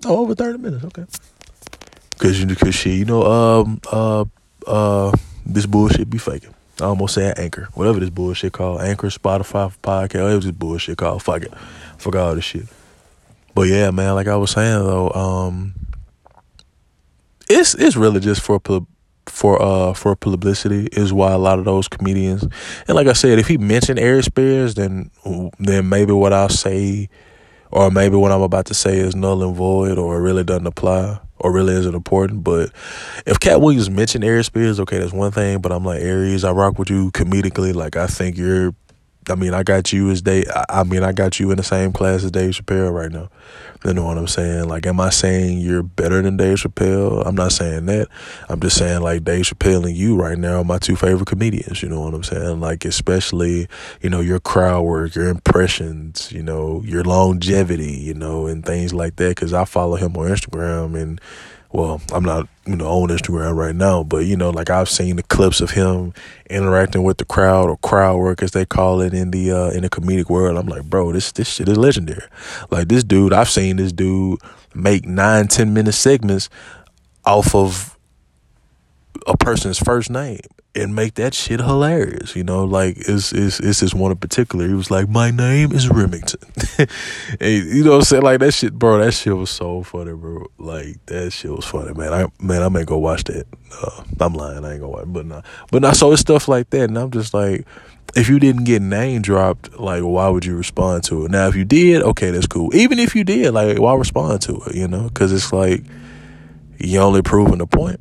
Oh, over 30 minutes. Okay. Cause you, cause shit, you know, um, uh, uh, this bullshit be faking. I almost said Anchor, whatever this bullshit called, Anchor, Spotify, podcast, was this bullshit called. Fuck it, fuck all this shit. But yeah, man, like I was saying though, um, it's it's really just for for uh for publicity is why a lot of those comedians and like I said, if he mentioned Aries Spears, then then maybe what I'll say or maybe what I'm about to say is null and void or really doesn't apply or really isn't important. But if Katt Williams mentioned Aries Spears, okay, that's one thing. But I'm like, Aries, I rock with you comedically. Like, I think you're, I mean, I got you as Dave, I mean, I got you in the same class as Dave Chappelle right now. You know what I'm saying? Like, am I saying you're better than Dave Chappelle? I'm not saying that. I'm just saying, like, Dave Chappelle and you right now are my two favorite comedians. You know what I'm saying? Like, especially, you know, your crowd work, your impressions, you know, your longevity, you know, and things like that. Cause I follow him on Instagram and, well, I'm not, you know, on Instagram right now, but you know, like I've seen the clips of him interacting with the crowd or crowd work as they call it in the uh in the comedic world. I'm like, bro, this this shit is legendary. Like this dude, I've seen this dude make nine, ten minute segments off of a person's first name and make that shit hilarious. You know, like it's it's it's this one in particular. He was like, "My name is Remington," and you know I'm saying? Like that shit, bro. That shit was so funny, bro. Like that shit was funny, man. I man, I may go watch that. Uh, I'm lying, I ain't gonna watch, but nah, but nah. So it's stuff like that, and I'm just like. If you didn't get name dropped, like why would you respond to it? Now, if you did, okay, that's cool. Even if you did, like why respond to it? You know, because it's like you only proving the point.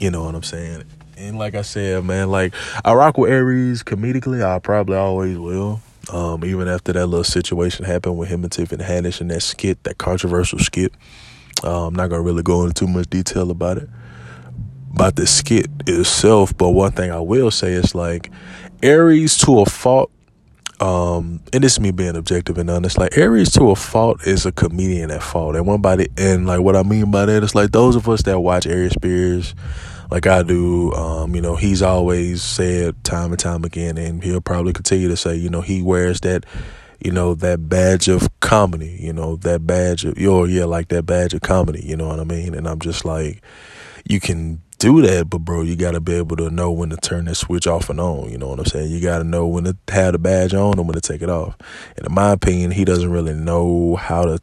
You know what I'm saying? And like I said, man, like I rock with Aries comedically. I probably always will. Um, even after that little situation happened with him and Tiffany Haddish and that skit, that controversial skit. Uh, I'm not gonna really go into too much detail about it, about the skit itself. But one thing I will say is like Aries to a fault. Um, and this is me being objective and honest. Like Aries to a fault is a comedian at fault, and one body, and like what I mean by that is like those of us that watch Aries Spears like I do. Um, you know, he's always said time and time again, and he'll probably continue to say, you know, he wears that, you know, that badge of comedy, you know, that badge of, oh, yeah, like that badge of comedy, you know what I mean? And I'm just like, you can do that, but bro, you gotta be able to know when to turn that switch off and on. You know what I'm saying? You gotta know when to have the badge on and when to take it off. And in my opinion, he doesn't really know how to,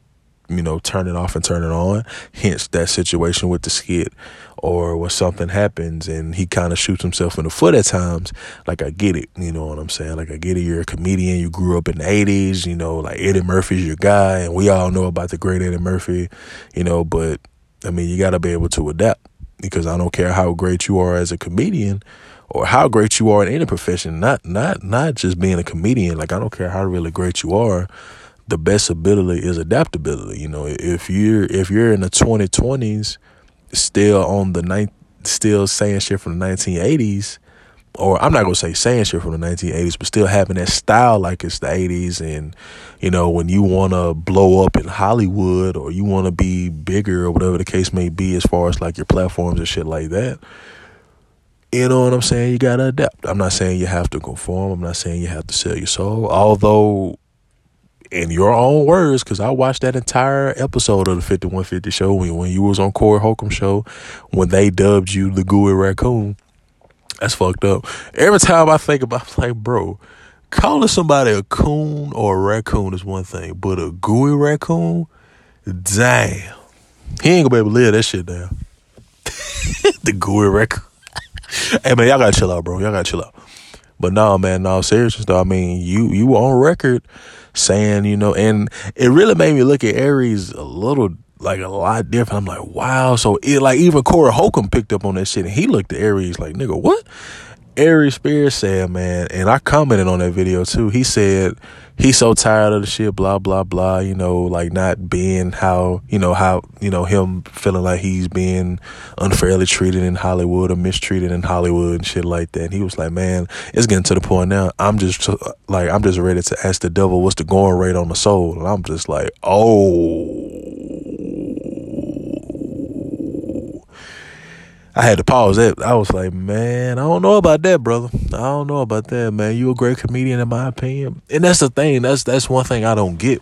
you know, turn it off and turn it on. Hence that situation with the skit or when something happens and he kind of shoots himself in the foot at times. Like I get it, you know what I'm saying? Like I get it. You're a comedian. You grew up in the '80s. You know, like Eddie Murphy's your guy, and we all know about the great Eddie Murphy. You know, but I mean, you got to be able to adapt because I don't care how great you are as a comedian or how great you are in any profession. Not not not just being a comedian. Like I don't care how really great you are. The best ability is adaptability. You know, if you're if you're in the 2020s, still on the ninth, still saying shit from the 1980s, or I'm not gonna say saying shit from the 1980s, but still having that style like it's the 80s, and you know when you want to blow up in Hollywood or you want to be bigger or whatever the case may be, as far as like your platforms and shit like that. You know what I'm saying? You gotta adapt. I'm not saying you have to conform. I'm not saying you have to sell your soul. Although, in your own words, because I watched that entire episode of the 5150 show when, when you was on Corey Holcomb show, when they dubbed you the gooey raccoon that's fucked up. Every time I think about, like, bro, calling somebody a coon or a raccoon is one thing, but a gooey raccoon, damn, he ain't gonna be able to live that shit down. the gooey raccoon. hey man, y'all gotta chill out, bro. Y'all gotta chill out. But no, man, no, seriously though. I mean, you you were on record saying, you know, and it really made me look at Aries a little like a lot different. I'm like, wow. So it like even Corey Holcomb picked up on that shit and he looked at Aries like, nigga, what? Aries Spears said, man, and I commented on that video too. He said he's so tired of the shit, blah blah blah. You know, like not being how you know how you know him feeling like he's being unfairly treated in Hollywood or mistreated in Hollywood and shit like that. And he was like, man, it's getting to the point now. I'm just uh, like I'm just ready to ask the devil what's the going rate on the soul, and I'm just like, oh I had to pause that. I was like, man, I don't know about that, brother. I don't know about that, man. You a great comedian in my opinion. And that's the thing. That's that's one thing I don't get.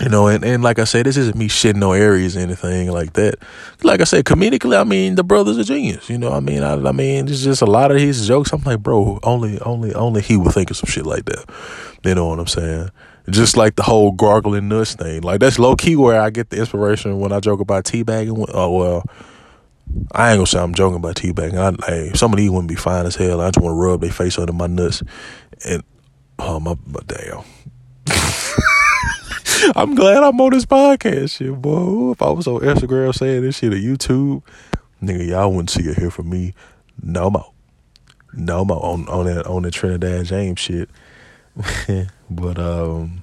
You know, and, and like I said, this isn't me shitting no Aries or anything like that. Like I said, comedically, I mean, the brother's a genius. You know, I mean, I, I mean, it's just a lot of his jokes. I'm like, bro, only, only, only he would think of some shit like that. You know what I'm saying? Just like the whole gargling nuts thing. Like that's low key where I get the inspiration when I joke about teabagging. Oh well, I ain't gonna say I'm joking about teabagging. I, hey, some of these wouldn't be fine as hell. I just want to rub their face under my nuts. And oh my, my damn. I'm glad I'm on this podcast shit, boy. If I was on Instagram saying this shit or YouTube, nigga, y'all wouldn't see it here from me no more. No more on on that on the Trinidad James shit. but um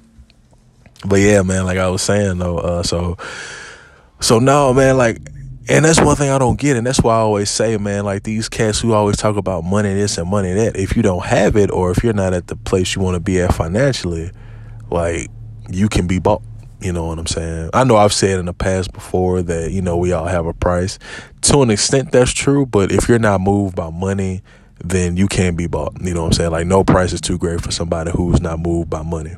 but yeah, man, like I was saying though, uh so so no man, like and that's one thing I don't get, and that's why I always say, man, like these cats who always talk about money this and money that. If you don't have it, or if you're not at the place you want to be at financially, like you can be bought. You know what I'm saying? I know I've said in the past before that you know we all have a price. To an extent, that's true. But if you're not moved by money, then you can't be bought. You know what I'm saying? Like no price is too great for somebody who's not moved by money.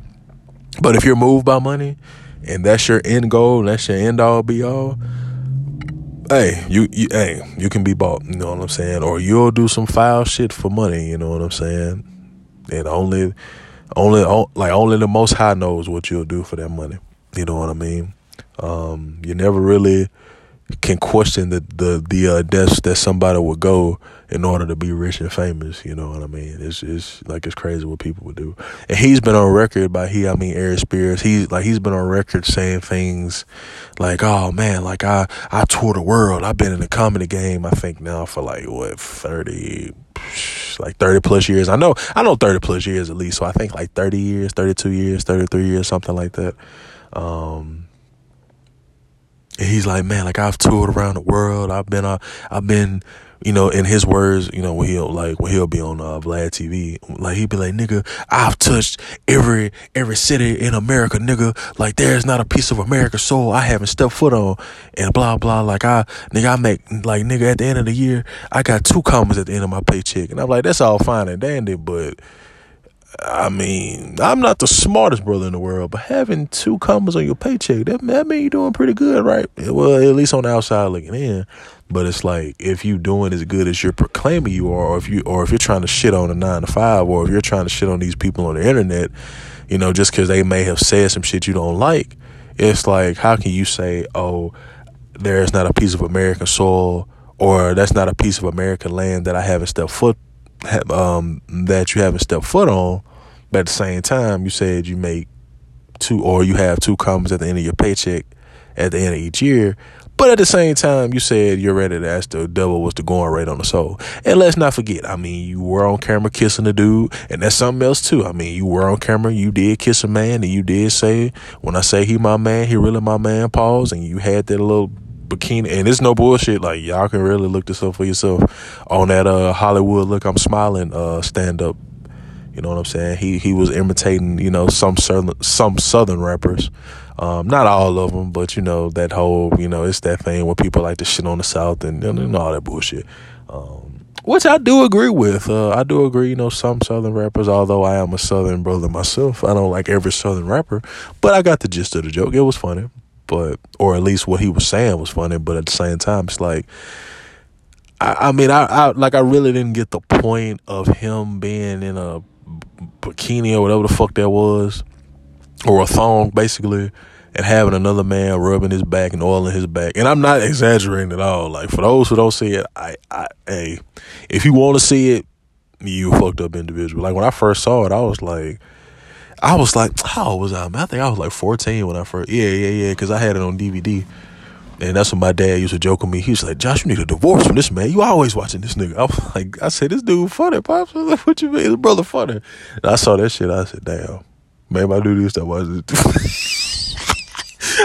But if you're moved by money, and that's your end goal, that's your end all be all hey, you, you hey, you can be bought, you know what I'm saying? Or you'll do some foul shit for money, you know what I'm saying? And only only like only the most high knows what you'll do for that money. You know what I mean? Um, you never really can question the the the uh, deaths that somebody would go in order to be rich and famous. You know what I mean? It's it's like it's crazy what people would do. And he's been on record by he, I mean Aries Spears. He's like he's been on record saying things like, "Oh man, like I I tour the world. I've been in the comedy game. I think now for like what thirty." like 30 plus years. I know I know 30 plus years at least. So I think like 30 years, 32 years, 33 years, something like that. Um and he's like, man, like I've toured around the world. I've been, uh, I've been, you know, in his words, you know, when he'll like when he'll be on uh, Vlad TV, like he'd be like, nigga, I've touched every every city in America, nigga. Like there's not a piece of America soul I haven't stepped foot on, and blah blah. Like I, nigga, I make like nigga at the end of the year, I got two commas at the end of my paycheck, and I'm like, that's all fine and dandy, but I mean, I'm not the smartest brother in the world, but having two commas on your paycheck, that, that mean you're doing pretty good, right? Well, at least on the outside looking in. But it's like if you're doing as good as you're proclaiming you are, or if you or if you're trying to shit on a nine to five, or if you're trying to shit on these people on the internet, you know, just because they may have said some shit you don't like, it's like how can you say, oh, there's not a piece of American soil, or that's not a piece of American land that I haven't stepped foot um, that you haven't stepped foot on, but at the same time, you said you make two or you have two commas at the end of your paycheck at the end of each year. But at the same time, you said you're ready to ask the devil what's the going rate on the soul. And let's not forget, I mean, you were on camera kissing the dude, and that's something else too. I mean, you were on camera, you did kiss a man, and you did say, when I say he my man, he really my man, pause, and you had that little bikini, and it's no bullshit. Like y'all can really look this up for yourself on that uh Hollywood look. I'm smiling uh stand up. You know what I'm saying? He he was imitating you know some southern some southern rappers. Um, not all of them, but you know that whole you know it's that thing where people like to shit on the South and, and all that bullshit. Um, which I do agree with. Uh, I do agree, you know, some Southern rappers, although I am a Southern brother myself, I don't like every Southern rapper, but I got the gist of the joke. It was funny but or at least what he was saying was funny. But at the same time, it's like I, I mean, I, I like I really didn't get the point of him being in a bikini or whatever the fuck that was, or a thong basically, and having another man rubbing his back and oiling his back. And I'm not exaggerating at all. Like for those who don't see it, I, I, hey, if you want to see it, you fucked up individual. Like when I first saw it, I was like I was like, how was I? I think I was like 14 when I first, yeah, yeah, yeah, because I had it on DVD. And that's when my dad used to joke with me. He was like, Josh, you need a divorce from this man. You always watching this nigga. I was like, I said, this dude funny, Pops. Like, what you mean? His brother funny. And I saw that shit. I said, damn, maybe I do this, that was it.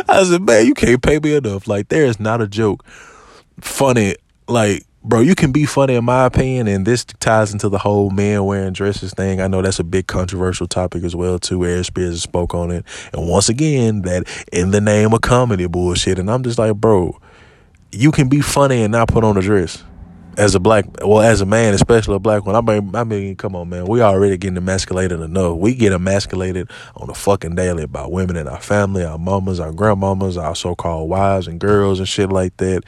I said, man, you can't pay me enough. Like, there is not a joke funny. Like, bro, you can be funny in my opinion, and this ties into the whole man wearing dresses thing. I know that's a big controversial topic as well too. Aries Spears spoke on it, and once again, that in the name of comedy bullshit. And I'm just like, bro, you can be funny and not put on a dress. As a black, well, as a man, especially a black one, I mean, I mean, come on, man, we already getting emasculated enough. We get emasculated on a fucking daily by women in our family, our mamas, our grandmamas, our so-called wives and girls and shit like that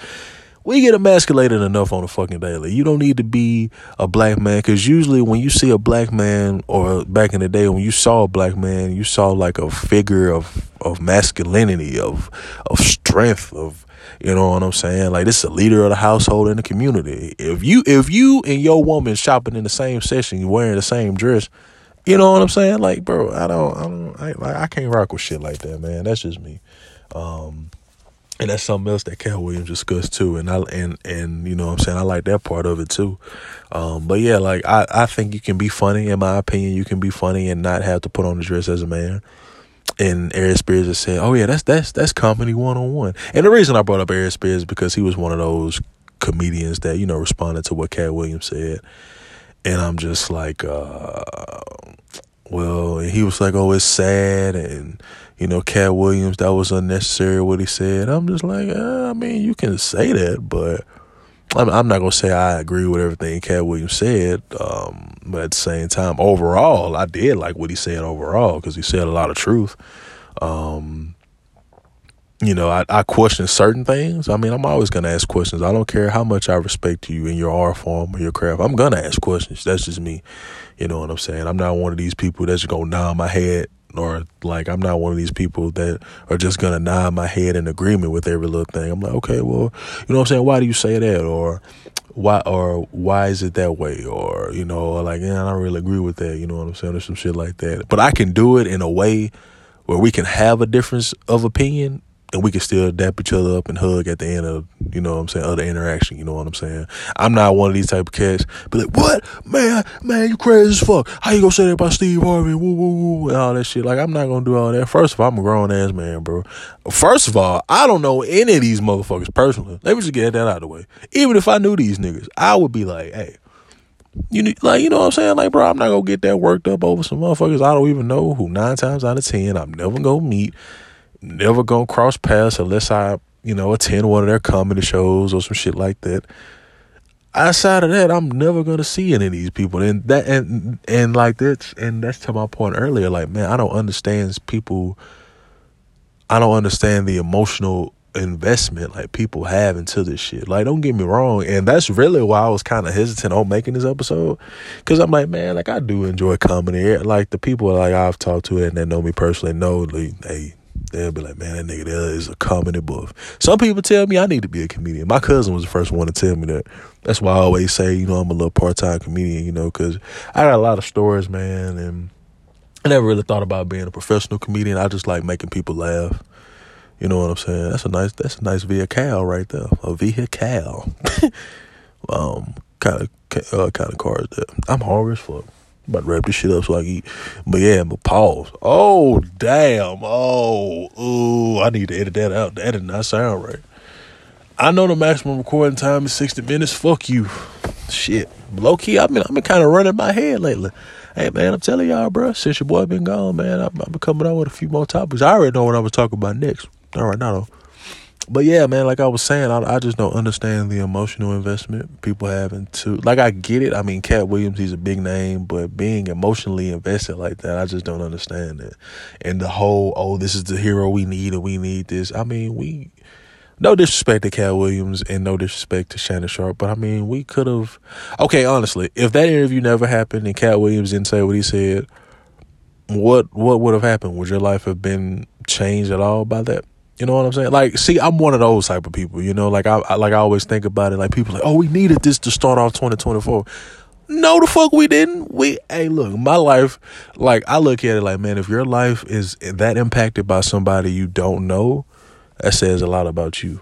we get emasculated enough on a fucking daily. You don't need to be a black man because usually when you see a black man, or back in the day when you saw a black man, you saw like a figure of of masculinity, of of strength, of you know what I'm saying? Like this is a leader of the household in the community. If you if you and your woman shopping in the same session, you wearing the same dress, you know what I'm saying? Like, bro, I don't, I don't, I, like, I can't rock with shit like that, man. That's just me. Um, and that's something else that Katt Williams discussed too. And I and and you know I'm saying I like that part of it too. Um, but yeah, like I I think you can be funny. In my opinion, you can be funny and not have to put on the dress as a man. And Aries Spears has said, "Oh yeah, that's that's that's comedy one on one." And the reason I brought up Aries Spears is because he was one of those comedians that you know responded to what Katt Williams said, and I'm just like, uh, well, he was like, "Oh, it's sad," and you know, Katt Williams, that was unnecessary what he said. I'm just like, uh, I mean, you can say that, but I'm, I'm not gonna say I agree with everything Katt Williams said. Um, but at the same time, overall, I did like what he said overall because he said a lot of truth. Um, you know, I, I question certain things. I mean, I'm always gonna ask questions. I don't care how much I respect you in your art form or your craft. I'm gonna ask questions. That's just me. You know what I'm saying? I'm not one of these people that's gonna nod my head or like I'm not one of these people that are just gonna nod my head in agreement with every little thing. I'm like, okay, well, you know what I'm saying? Why do you say that? Or why or why is it that way? Or, you know, like, yeah, I don't really agree with that, you know what I'm saying? Or some shit like that. But I can do it in a way where we can have a difference of opinion and we can still dap each other up and hug at the end of, you know what I'm saying, other interaction, you know what I'm saying? I'm not one of these type of cats, be like, what? Man, man, you crazy as fuck. How you gonna say that about Steve Harvey? Woo, woo, woo, and all that shit. Like, I'm not gonna do all that. First of all, I'm a grown ass man, bro. First of all, I don't know any of these motherfuckers personally. Let me just get that out of the way. Even if I knew these niggas, I would be like, hey, you need, like, you know what I'm saying? Like, bro, I'm not gonna get that worked up over some motherfuckers I don't even know who nine times out of ten I'm never gonna meet never gonna cross paths unless I, you know, attend one of their comedy shows or some shit like that. outside of that, I'm never gonna see any of these people. And that and and like that's and that's to my point earlier. Like, man, I don't understand people. I don't understand the emotional investment like people have into this shit. Like, don't get me wrong, and that's really why I was kind of hesitant on making this episode, because I'm like, man, like I do enjoy comedy. Like the people like I've talked to and that know me personally know, like, hey, they'll be like, man, that nigga there is a comedy buff. Some people tell me I need to be a comedian. My cousin was the first one to tell me that. That's why I always say, you know, I'm a little part time comedian, you know, because I got a lot of stories, man, and I never really thought about being a professional comedian. I just like making people laugh. You know what I'm saying? That's a nice that's a nice vehicle right there. A vehicle. um kind of uh, kind of cars there. I'm hungry as fuck. About to wrap this shit up so I can eat. But yeah, but pause. Oh damn. Oh, ooh, I need to edit that out. That did not sound right. I know the maximum recording time is 60 minutes. Fuck you. Shit. Low key, I've been, I've been kind of running my head lately. Hey, man, I'm telling y'all, bro, since your boy been gone, man, I've, I've been coming out with a few more topics. I already know what I was talking about next. All right, now, though. But yeah, man, like I was saying, I, I just don't understand the emotional investment people have into. Like, I get it. I mean, Katt Williams, he's a big name, but being emotionally invested like that, I just don't understand it. And the whole, oh, this is the hero we need and we need this. I mean, we no disrespect to Katt Williams and no disrespect to Shannon Sharpe, but I mean, we could have. Okay, honestly, if that interview never happened and Katt Williams didn't say what he said, what what would have happened? Would your life have been changed at all by that? You know what I'm saying? Like, see, I'm one of those type of people. You know, like I, I like I always think about it. Like people like, oh, we needed this to start off 2024. No, the fuck we didn't. We hey, look, my life. Like I look at it like, man, if your life is that impacted by somebody you don't know that says a lot about you.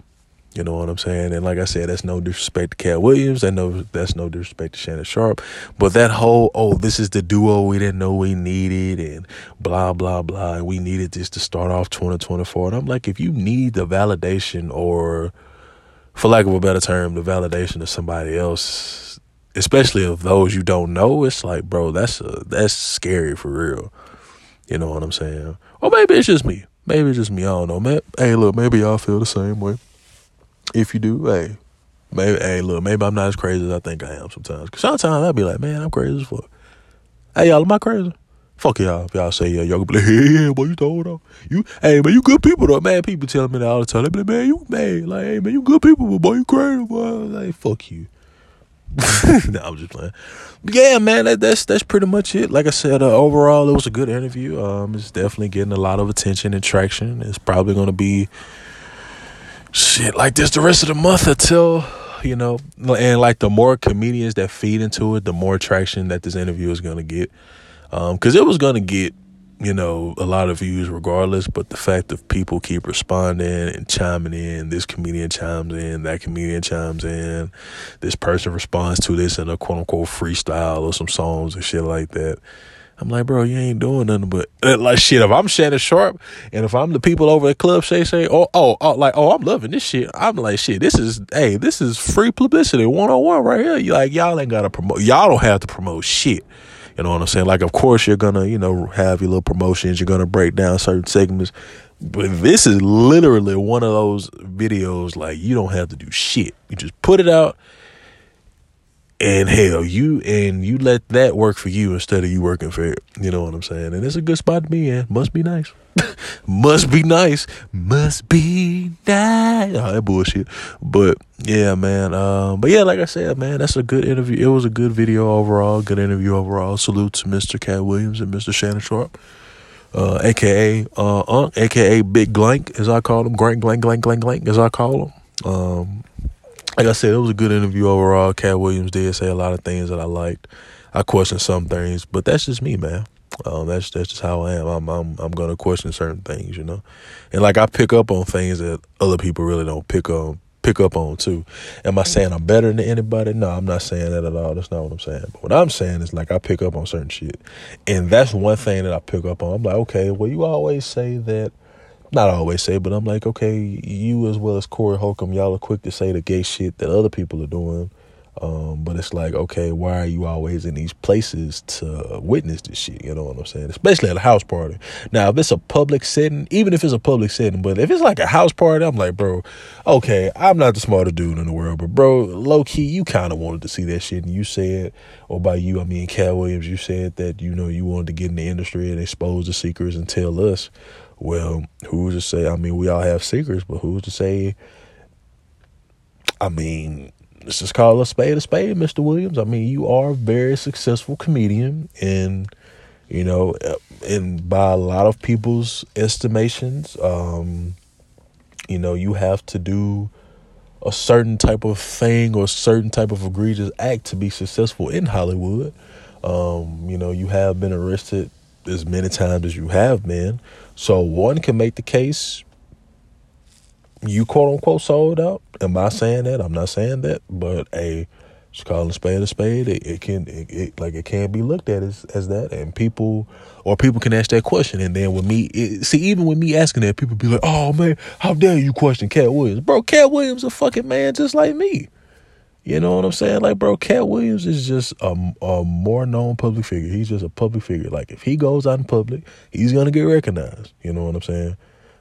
You know what I'm saying? And like I said, that's no disrespect to Katt Williams. That no, that's no disrespect to Shannon Sharpe. But that whole, oh, this is the duo we didn't know we needed, and blah blah blah. And we needed this to start off 2024. And I'm like, if you need the validation, or for lack of a better term, the validation of somebody else, especially of those you don't know, it's like, bro, that's a, that's scary for real. You know what I'm saying? Or maybe it's just me. Maybe it's just me. I don't know. Man, hey, look, maybe y'all feel the same way. If you do, hey, maybe, hey, look, maybe I'm not as crazy as I think I am sometimes. Cause sometimes I'll be like, man, I'm crazy as fuck. Hey, y'all, am I crazy? Fuck y'all. If y'all say yeah, y'all gonna be like, hey, yeah, boy, you told though. You, hey, man, you good people though, man. People telling me that all the time. They be like, man, you, man, like, hey, man, you good people, but boy, you crazy, boy. Like, fuck you. no, I'm just playing. Yeah, man, that, that's that's pretty much it. Like I said, uh, overall, it was a good interview. Um, it's definitely getting a lot of attention and traction. It's probably to be shit like this the rest of the month until you know, and like the more comedians that feed into it, the more traction that this interview is going to get. Um, because it was going to get you know, a lot of views regardless, but the fact that people keep responding and chiming in, this comedian chimes in, that comedian chimes in, this person responds to this in a quote unquote freestyle or some songs and shit like that. I'm like, bro, you ain't doing nothing but uh, like shit. If I'm Shannon Sharpe and if I'm the people over at Club Shay Shay, oh, oh, oh, like, oh, I'm loving this shit. I'm like, shit, this is, hey, this is free publicity 101 right here. You like, y'all ain't got to promote, y'all don't have to promote shit. You know what I'm saying? Like, of course, you're gonna, you know, have your little promotions. You're gonna break down certain segments, but this is literally one of those videos. Like, you don't have to do shit. You just put it out, and hell, you and you let that work for you instead of you working for it. You know what I'm saying? And it's a good spot to be in. Must be nice. Must be nice. Must be nice. Oh, that bullshit. But yeah, man. Um, but yeah, like I said, man, that's a good interview. It was a good video overall. Good interview overall. Salute to Mr. Katt Williams and Mr. Shannon Sharpe. Uh, aka uh, Unc, aka Big Glank, as I call him, Glank, Glank, Glank, Glank, Glank, as I call him. Um, like I said, it was a good interview overall. Katt Williams did say a lot of things that I liked. I questioned some things, but that's just me, man. Um, that's that's just how I am. I'm I'm I'm gonna question certain things, you know, and like I pick up on things that other people really don't pick on pick up on too. Am I saying I'm better than anybody? No, I'm not saying that at all. That's not what I'm saying. But what I'm saying is like I pick up on certain shit, and that's one thing that I pick up on. I'm like, okay, well, you always say that. Not always say, but I'm like, okay, you as well as Corey Holcomb, y'all are quick to say the gay shit that other people are doing Um, but it's like, okay, why are you always in these places to witness this shit? You know what I'm saying? Especially at a house party. Now, if it's a public setting, even if it's a public setting, but if it's like a house party, I'm like, bro, okay, I'm not the smartest dude in the world, but bro, low key, you kind of wanted to see that shit, and you said, or by you, I mean Katt Williams, you said that you know you wanted to get in the industry and expose the secrets and tell us. Well, who's to say? I mean, we all have secrets, but who's to say? I mean, let's just call a spade a spade, Mr. Williams. I mean, you are a very successful comedian, and you know, and by a lot of people's estimations, um, you know, you have to do a certain type of thing or a certain type of egregious act to be successful in Hollywood. Um, you know, you have been arrested as many times as you have been. So one can make the case you quote unquote sold out. Am I saying that? I'm not saying that, but a just calling a spade a spade. It, it can it, it, like it can be looked at as as that, and people or people can ask that question, and then with me, it, see, even with me asking that, people be like, "Oh man, how dare you question Katt Williams, bro? Katt Williams a fucking man just like me." You know what I'm saying? Like, bro, Katt Williams is just a, a more known public figure. He's just a public figure. Like, if he goes out in public, he's gonna get recognized. You know what I'm saying?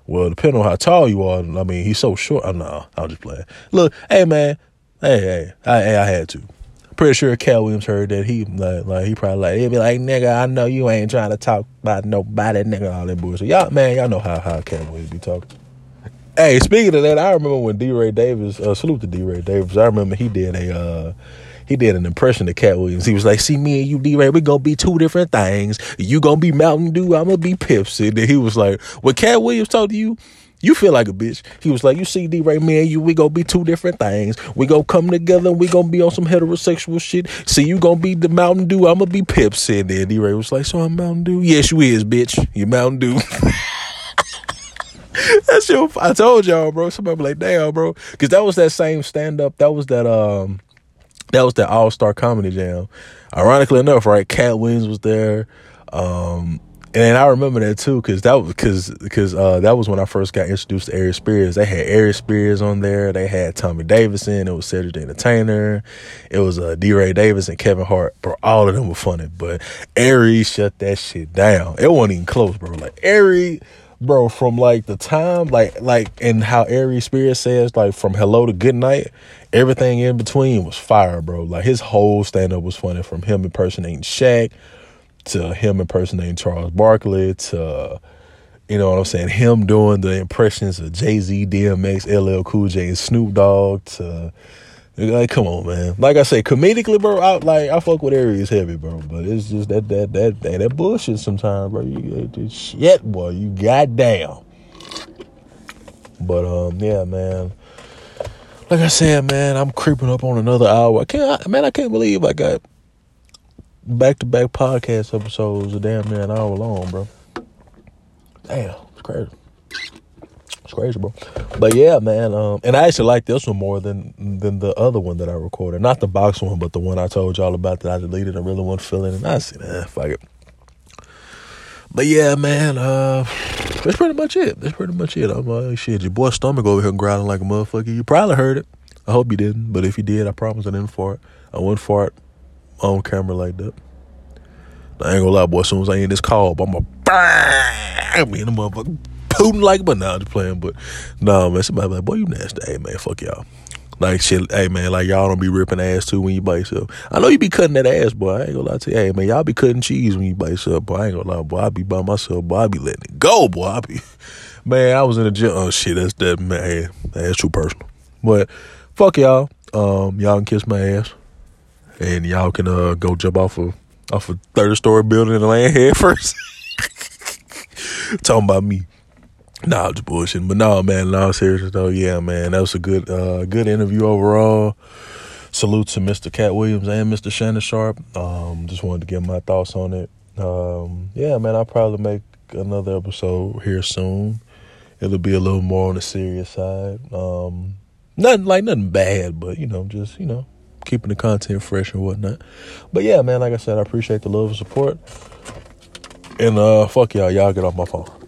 Well, depending on how tall you are, I mean, he's so short. Oh, no, I'm just playing. Look, hey man, hey, hey, I, I had to. Pretty sure Katt Williams heard that he like, like he probably like he'd be like, nigga, I know you ain't trying to talk about nobody, nigga, all that bullshit. Y'all, man, y'all know how how Katt Williams be talking. Hey, speaking of that, I remember when D. Ray Davis, uh, salute to D. Ray Davis. I remember he did a uh, he did an impression of Katt Williams. He was like, "See me and you, D. Ray, we gonna be two different things. You gonna be Mountain Dew, I'm gonna be Pepsi." And then he was like, "When Katt Williams told to you." You feel like a bitch. He was like, you see, D. Ray, me and you, we gonna be two different things. We gonna come together and we gonna be on some heterosexual shit. See, you gonna be the Mountain Dew, I'm gonna be Pepsi. And then D. Ray was like, so I'm Mountain Dew? Yes, you is, bitch. You Mountain Dew. that shit, I told y'all, bro. Somebody be like, damn, bro. Cause that was that same stand up. That was that, um, that was that All Star Comedy Jam. Ironically enough, right? Katt Williams was there. Um, and I remember that too, cause that was because because uh, that was when I first got introduced to Aries Spears. They had Aries Spears on there. They had Tommy Davidson. It was Cedric the Entertainer. It was uh, D. Ray Davis and Kevin Hart. Bro, all of them were funny, but Aries shut that shit down. It wasn't even close, bro. Like Aries, bro, from like the time, like like and how Aries Spirit says, like from hello to good night, everything in between was fire, bro. Like his whole stand up was funny from him impersonating Shaq to him impersonating Charles Barkley to you know what I'm saying, him doing the impressions of Jay Z, DMX, LL Cool J, and Snoop Dogg to like, come on, man. Like I say, comedically, bro. I like I fuck with Aries heavy, bro. But it's just that that that that, that bullshit sometimes, bro. You get shit, boy. You goddamn. But um, yeah, man. Like I said, man, I'm creeping up on another hour. I can't, I, man. I can't believe I got back to back podcast episodes damn near an hour long, bro. Damn, it's crazy. It's crazy, bro. But yeah, man. Um, and I actually like this one more than than the other one that I recorded. Not the box one, but the one I told y'all about that I deleted. I really wasn't feeling it. And I said, eh, fuck it. But yeah, man. Uh, that's pretty much it. That's pretty much it. I'm like, shit, your boy stomach over here growling like a motherfucker. You probably heard it. I hope you didn't. But if you did, I promise I didn't fart. I wouldn't fart on camera like that. I ain't gonna lie, boy. As soon as I end this call, I'm a bang me in the motherfucker Putin like, but nah, I'm just playing. But nah, man, somebody like, boy, you nasty. Hey, man, fuck y'all. Like shit, hey man, like y'all don't be ripping ass too when you bite yourself. I know you be cutting that ass, boy. I ain't gonna lie to you. Hey man, y'all be cutting cheese when you bite yourself, boy. I ain't gonna lie, boy. I be by myself, boy. I be letting it go, boy. I be, man. I was in the gym. Oh shit, that's that man. That's too personal. But fuck y'all. Um, y'all can kiss my ass, and y'all can uh go jump off of off a third story building and land head first. Talking about me. Nah, just bullshit. But no, man, no, seriously though, yeah, man, that was a good, uh, good interview overall. Salute to Mr. Katt Williams and Mr. Shannon Sharpe. Um, just wanted to give my thoughts on it. Um, yeah, man, I'll probably make another episode here soon. It'll be a little more on the serious side. Um, nothing like nothing bad, but you know, just you know, keeping the content fresh and whatnot. But yeah, man, like I said, I appreciate the love and support. And uh, fuck y'all, y'all get off my phone.